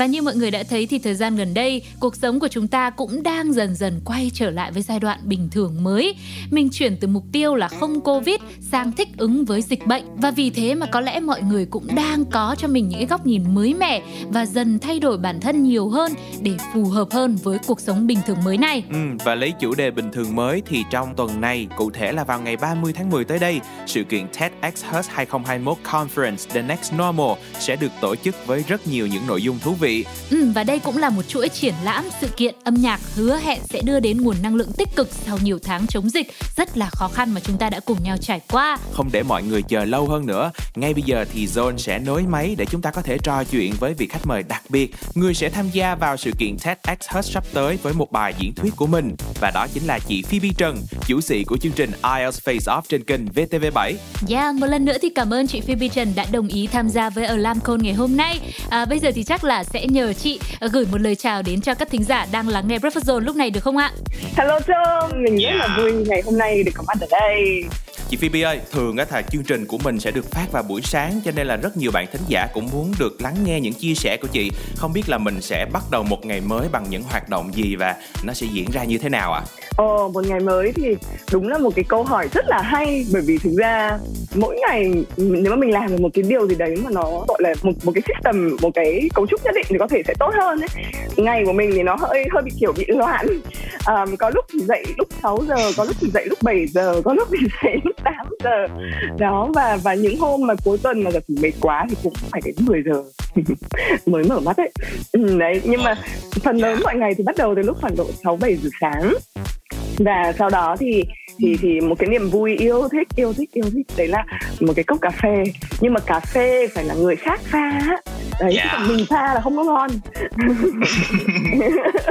Và như mọi người đã thấy thì thời gian gần đây, cuộc sống của chúng ta cũng đang dần dần quay trở lại với giai đoạn bình thường mới. Mình chuyển từ mục tiêu là không Covid sang thích ứng với dịch bệnh và vì thế mà có lẽ mọi người cũng đang có cho mình những cái góc nhìn mới mẻ và dần thay đổi bản thân nhiều hơn để phù hợp hơn với cuộc sống bình thường mới này. Ừ, và lấy chủ đề bình thường mới thì trong tuần này, cụ thể là vào ngày 30 tháng 10 tới đây, sự kiện TEDx Hus 2021 Conference The Next Normal sẽ được tổ chức với rất nhiều những nội dung thú vị. Ừ, và đây cũng là một chuỗi triển lãm sự kiện âm nhạc hứa hẹn sẽ đưa đến nguồn năng lượng tích cực sau nhiều tháng chống dịch rất là khó khăn mà chúng ta đã cùng nhau trải qua. Không để mọi người chờ lâu hơn nữa, ngay bây giờ thì Zone sẽ nối máy để chúng ta có thể trò chuyện với vị khách mời đặc biệt, người sẽ tham gia vào sự kiện TEDx Hust sắp tới với một bài diễn thuyết của mình và đó chính là chị Phoebe Trần, chủ sĩ của chương trình IELTS Face Off trên kênh VTV7. Yeah, một lần nữa thì cảm ơn chị Phoebe Trần đã đồng ý tham gia với Alarm Call ngày hôm nay. À, bây giờ thì chắc là sẽ nhờ chị à, gửi một lời chào đến cho các thính giả đang lắng nghe Breakfast Zone lúc này được không ạ? Hello Trương, mình rất là vui ngày hôm nay được có mặt ở đây. Chị Phoebe ơi, thường á là chương trình của mình sẽ được phát vào buổi sáng cho nên là rất nhiều bạn thính giả cũng muốn được lắng nghe những chia sẻ của chị. Không biết là mình sẽ bắt đầu một ngày mới bằng những hoạt động gì và nó sẽ diễn ra như thế nào ạ? À? Ồ, một ngày mới thì đúng là một cái câu hỏi rất là hay bởi vì thực ra mỗi ngày nếu mà mình làm được một cái điều gì đấy mà nó gọi là một một cái system, một cái cấu trúc nhất định thì có thể sẽ tốt hơn ấy. Ngày của mình thì nó hơi hơi bị kiểu bị loạn. Um, có lúc thì dậy lúc 6 giờ, có lúc thì dậy lúc 7 giờ, có lúc thì dậy lúc 8 giờ. Đó và và những hôm mà cuối tuần mà gặp mệt quá thì cũng phải đến 10 giờ mới mở mắt ấy. Ừ, đấy, nhưng mà phần lớn mọi ngày thì bắt đầu từ lúc khoảng độ 6 7 giờ sáng và sau đó thì thì thì một cái niềm vui yêu thích yêu thích yêu thích đấy là một cái cốc cà phê. Nhưng mà cà phê phải là người khác pha đấy yeah. còn mình pha là không có ngon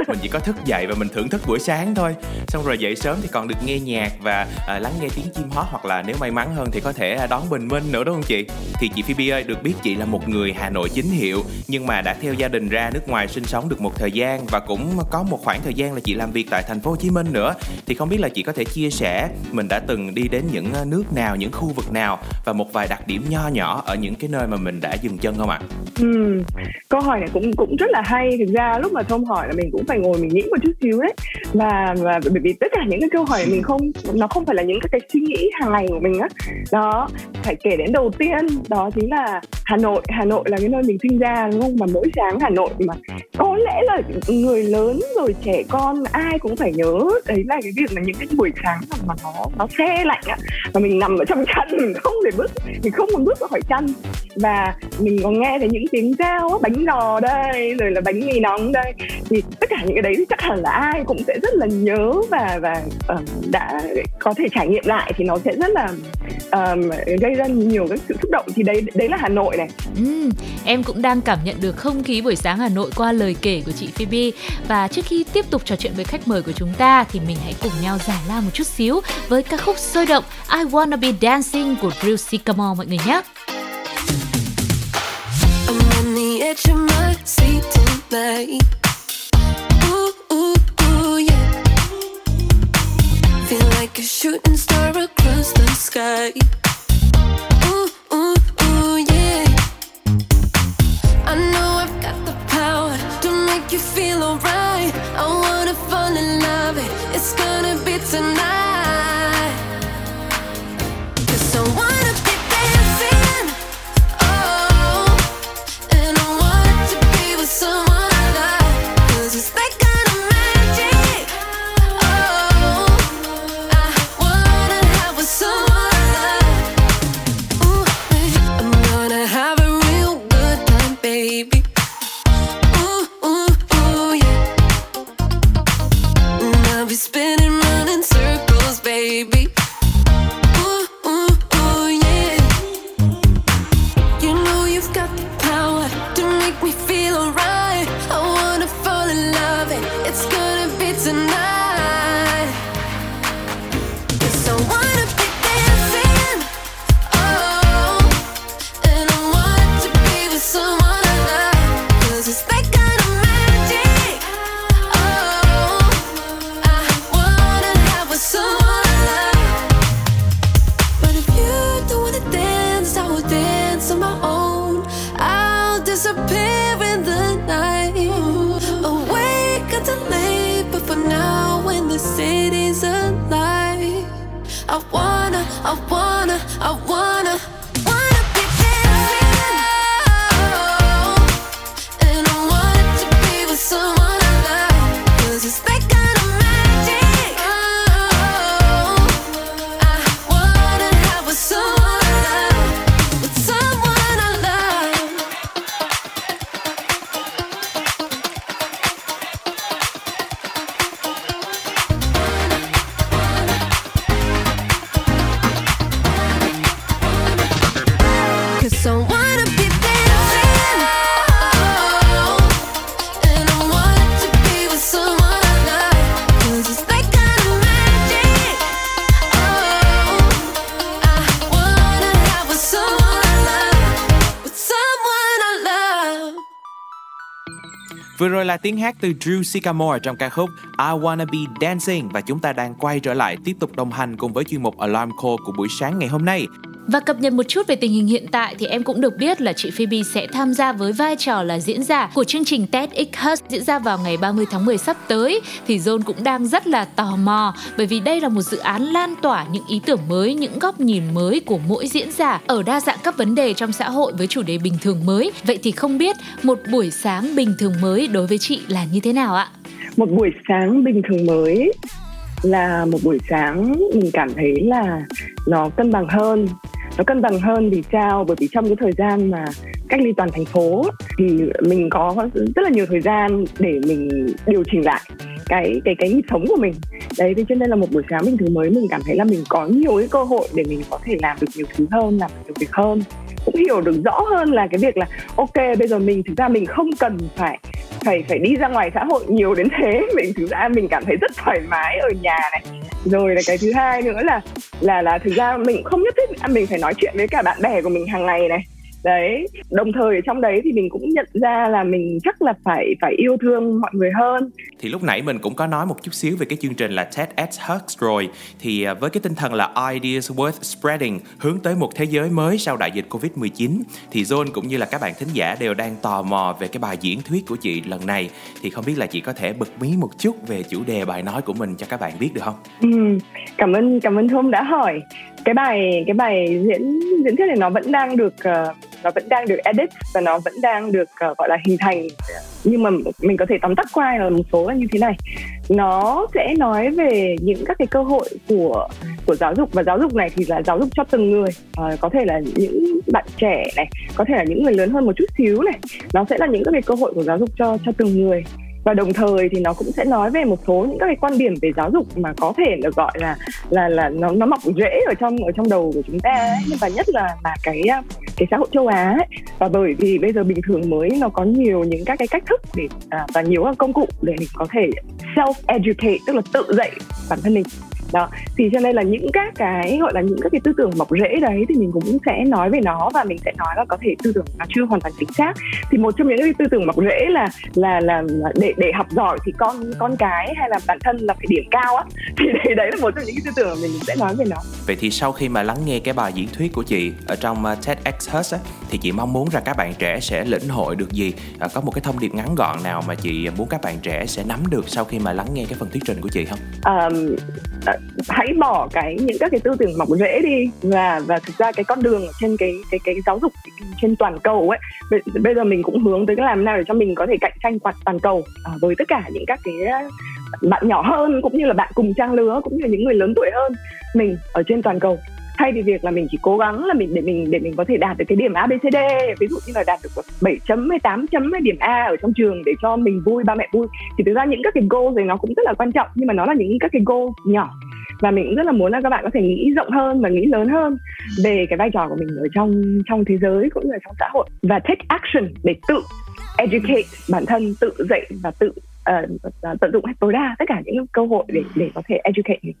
mình chỉ có thức dậy và mình thưởng thức buổi sáng thôi xong rồi dậy sớm thì còn được nghe nhạc và à, lắng nghe tiếng chim hót hoặc là nếu may mắn hơn thì có thể đón bình minh nữa đúng không chị thì chị Phoebe ơi được biết chị là một người Hà Nội chính hiệu nhưng mà đã theo gia đình ra nước ngoài sinh sống được một thời gian và cũng có một khoảng thời gian là chị làm việc tại thành phố Hồ Chí Minh nữa thì không biết là chị có thể chia sẻ mình đã từng đi đến những nước nào những khu vực nào và một vài đặc điểm nho nhỏ ở những cái nơi mà mình đã dừng chân không ạ? Ừ, câu hỏi này cũng cũng rất là hay. Thực ra lúc mà thông hỏi là mình cũng phải ngồi mình nghĩ một chút xíu đấy. Và và bởi vì tất cả những cái câu hỏi mình không, nó không phải là những cái suy nghĩ hàng ngày của mình á. Đó, phải kể đến đầu tiên, đó chính là Hà Nội. Hà Nội là cái nơi mình sinh ra, đúng không? Mà mỗi sáng Hà Nội mà có lẽ là người lớn rồi trẻ con, ai cũng phải nhớ đấy là cái việc là những cái buổi sáng mà nó nó xe lạnh á. Và mình nằm ở trong chăn, mình không thể bước, mình không muốn bước ra khỏi chăn. Và mình còn nghe thấy những tiếng reo bánh giò đây rồi là bánh mì nóng đây thì tất cả những cái đấy thì chắc hẳn là ai cũng sẽ rất là nhớ và và uh, đã có thể trải nghiệm lại thì nó sẽ rất là um, gây ra nhiều cái sự xúc động thì đấy đấy là Hà Nội này. Ừ, em cũng đang cảm nhận được không khí buổi sáng Hà Nội qua lời kể của chị Phoebe và trước khi tiếp tục trò chuyện với khách mời của chúng ta thì mình hãy cùng nhau giải lao một chút xíu với ca khúc sôi động I Wanna Be Dancing của Drew Sycamore mọi người nhé. You feel alright. I wanna fall in love, it's gonna be tonight. I wanna, I wanna, I wanna. Vừa rồi là tiếng hát từ Drew Sycamore trong ca khúc I Wanna Be Dancing và chúng ta đang quay trở lại tiếp tục đồng hành cùng với chuyên mục Alarm Call của buổi sáng ngày hôm nay. Và cập nhật một chút về tình hình hiện tại thì em cũng được biết là chị Phoebe sẽ tham gia với vai trò là diễn giả của chương trình TEDxHus diễn ra vào ngày 30 tháng 10 sắp tới. Thì John cũng đang rất là tò mò bởi vì đây là một dự án lan tỏa những ý tưởng mới, những góc nhìn mới của mỗi diễn giả ở đa dạng các vấn đề trong xã hội với chủ đề bình thường mới. Vậy thì không biết một buổi sáng bình thường mới đối với chị là như thế nào ạ? Một buổi sáng bình thường mới là một buổi sáng mình cảm thấy là nó cân bằng hơn nó cân bằng hơn, vì sao? Bởi vì trong cái thời gian mà cách ly toàn thành phố thì mình có rất là nhiều thời gian để mình điều chỉnh lại cái cái cái nhịp sống của mình. Đấy, thế cho nên là một buổi sáng bình thường mới mình cảm thấy là mình có nhiều cái cơ hội để mình có thể làm được nhiều thứ hơn, làm được nhiều việc hơn. Cũng hiểu được rõ hơn là cái việc là, ok, bây giờ mình, thực ra mình không cần phải phải phải đi ra ngoài xã hội nhiều đến thế. Mình, thực ra mình cảm thấy rất thoải mái ở nhà này rồi là cái thứ hai nữa là là là thực ra mình không nhất thiết mình phải nói chuyện với cả bạn bè của mình hàng ngày này đấy. Đồng thời ở trong đấy thì mình cũng nhận ra là mình chắc là phải phải yêu thương mọi người hơn. Thì lúc nãy mình cũng có nói một chút xíu về cái chương trình là TEDx Hugs rồi. Thì à, với cái tinh thần là ideas worth spreading hướng tới một thế giới mới sau đại dịch Covid-19 thì John cũng như là các bạn thính giả đều đang tò mò về cái bài diễn thuyết của chị lần này. Thì không biết là chị có thể bật mí một chút về chủ đề bài nói của mình cho các bạn biết được không? Ừ, cảm ơn cảm ơn Thôm đã hỏi cái bài cái bài diễn diễn thuyết này nó vẫn đang được uh, nó vẫn đang được edit và nó vẫn đang được uh, gọi là hình thành. Nhưng mà mình có thể tóm tắt qua là một số là như thế này. Nó sẽ nói về những các cái cơ hội của của giáo dục và giáo dục này thì là giáo dục cho từng người. À, có thể là những bạn trẻ này có thể là những người lớn hơn một chút xíu này. Nó sẽ là những các cái cơ hội của giáo dục cho cho từng người và đồng thời thì nó cũng sẽ nói về một số những các cái quan điểm về giáo dục mà có thể được gọi là là là nó nó mọc rễ ở trong ở trong đầu của chúng ta ấy. nhưng và nhất là là cái à, cái xã hội châu Á ấy. và bởi vì bây giờ bình thường mới nó có nhiều những các cái cách thức để à, và nhiều các công cụ để mình có thể self educate tức là tự dạy bản thân mình đó. Thì cho nên là những các cái gọi là những các cái tư tưởng mọc rễ đấy thì mình cũng sẽ nói về nó và mình sẽ nói là có thể tư tưởng nó chưa hoàn toàn chính xác. Thì một trong những cái tư tưởng mọc rễ là là là để để học giỏi thì con con cái hay là bản thân là phải điểm cao á. Thì đấy, đấy là một trong những cái tư tưởng mà mình sẽ nói về nó. Vậy thì sau khi mà lắng nghe cái bài diễn thuyết của chị ở trong uh, TEDx Hus á thì chị mong muốn rằng các bạn trẻ sẽ lĩnh hội được gì? À, có một cái thông điệp ngắn gọn nào mà chị muốn các bạn trẻ sẽ nắm được sau khi mà lắng nghe cái phần thuyết trình của chị không? Um, hãy bỏ cái những các cái tư tưởng mọc rễ đi. Và và thực ra cái con đường trên cái cái cái giáo dục trên toàn cầu ấy bây giờ mình cũng hướng tới cái làm nào để cho mình có thể cạnh tranh toàn toàn cầu à, với tất cả những các cái à, bạn nhỏ hơn cũng như là bạn cùng trang lứa cũng như là những người lớn tuổi hơn mình ở trên toàn cầu thay vì việc là mình chỉ cố gắng là mình để mình để mình có thể đạt được cái điểm ABCD ví dụ như là đạt được 7 chấm hay 8 chấm hay điểm A ở trong trường để cho mình vui ba mẹ vui thì thực ra những các cái goal này nó cũng rất là quan trọng nhưng mà nó là những các cái goal nhỏ. Và mình cũng rất là muốn là các bạn có thể nghĩ rộng hơn và nghĩ lớn hơn về cái vai trò của mình ở trong trong thế giới cũng như là trong xã hội. Và take action để tự educate bản thân tự dạy và tự uh, tận dụng hết tối đa tất cả những cơ hội để để có thể educate mình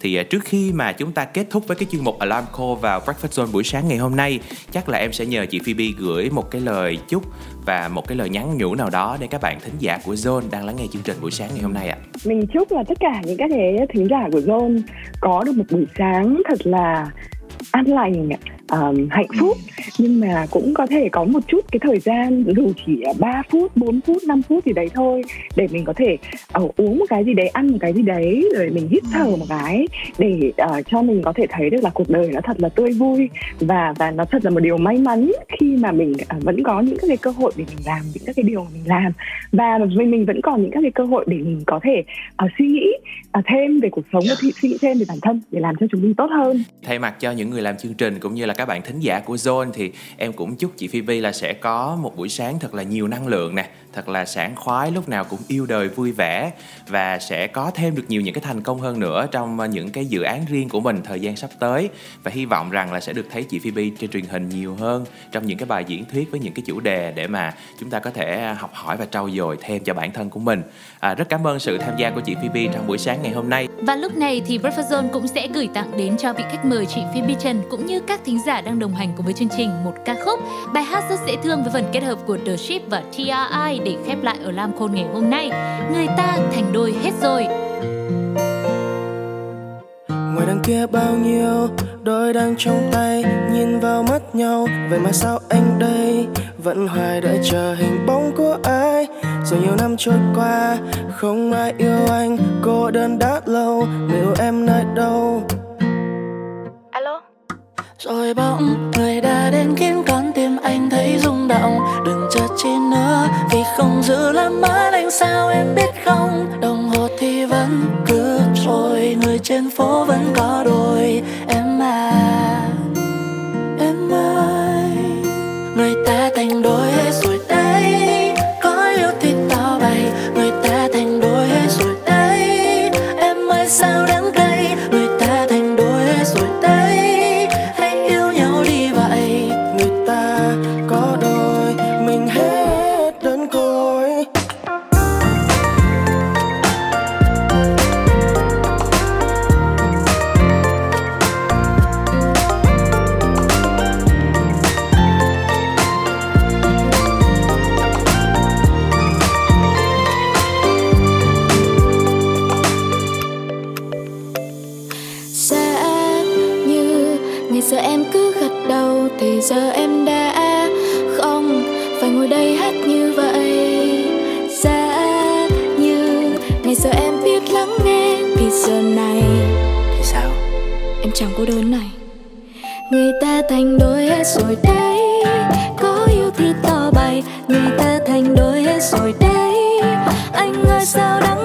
thì à, trước khi mà chúng ta kết thúc với cái chuyên mục Alarm Call vào Breakfast Zone buổi sáng ngày hôm nay, chắc là em sẽ nhờ chị Phoebe gửi một cái lời chúc và một cái lời nhắn nhủ nào đó để các bạn thính giả của Zone đang lắng nghe chương trình buổi sáng ngày hôm nay ạ. À. Mình chúc là tất cả những các thế thính giả của Zone có được một buổi sáng thật là an lành um, hạnh phúc. Nhưng mà cũng có thể có một chút cái thời gian dù chỉ 3 phút 4 phút 5 phút gì đấy thôi để mình có thể uh, uống một cái gì đấy ăn một cái gì đấy rồi mình hít thở một cái để uh, cho mình có thể thấy được là cuộc đời nó thật là tươi vui và và nó thật là một điều may mắn khi mà mình uh, vẫn có những cái cơ hội để mình làm những các cái điều mình làm. Và mình mình vẫn còn những các cái cơ hội để mình có thể uh, suy nghĩ uh, thêm về cuộc sống và suy nghĩ thêm về bản thân để làm cho chúng mình tốt hơn. Thay mặt cho những người làm chương trình cũng như là các bạn thính giả của Zone thì em cũng chúc chị Phoebe là sẽ có một buổi sáng thật là nhiều năng lượng nè thật là sảng khoái lúc nào cũng yêu đời vui vẻ và sẽ có thêm được nhiều những cái thành công hơn nữa trong ờ, những cái dự án riêng của mình thời gian sắp tới. Và hy vọng rằng là sẽ được thấy chị Phoebe trên truyền hình nhiều hơn trong những cái bài diễn thuyết với những cái chủ đề để mà chúng ta có thể ờ, học hỏi và trau dồi thêm cho bản thân của mình. À, rất cảm ơn sự tham gia của chị Phoebe trong buổi sáng ngày hôm nay. Và lúc này thì Breakfast Zone cũng sẽ gửi tặng đến cho vị khách mời chị Phoebe Trần cũng như các thính giả đang đồng hành cùng với chương trình một ca khúc. Bài hát rất dễ thương với phần kết hợp của The Ship và TRI để khép lại ở Lam Khôn ngày hôm nay. Người ta thành đôi hết rồi. Ngoài đằng kia bao nhiêu đôi đang trong tay nhìn vào mắt nhau vậy mà sao anh đây vẫn hoài đợi chờ hình bóng của ai rồi nhiều năm trôi qua không ai yêu anh cô đơn đã lâu liệu em nơi đâu alo rồi bỗng người đã đến khiến con chi nữa? Vì không giữ làm mãi anh sao em biết không? Đồng hồ thì vẫn cứ trôi, người trên phố vẫn có đôi người ta thành đôi hết rồi đấy. Có yêu thì tỏ bày. Người ta thành đôi hết rồi đấy. Anh ơi, sao đang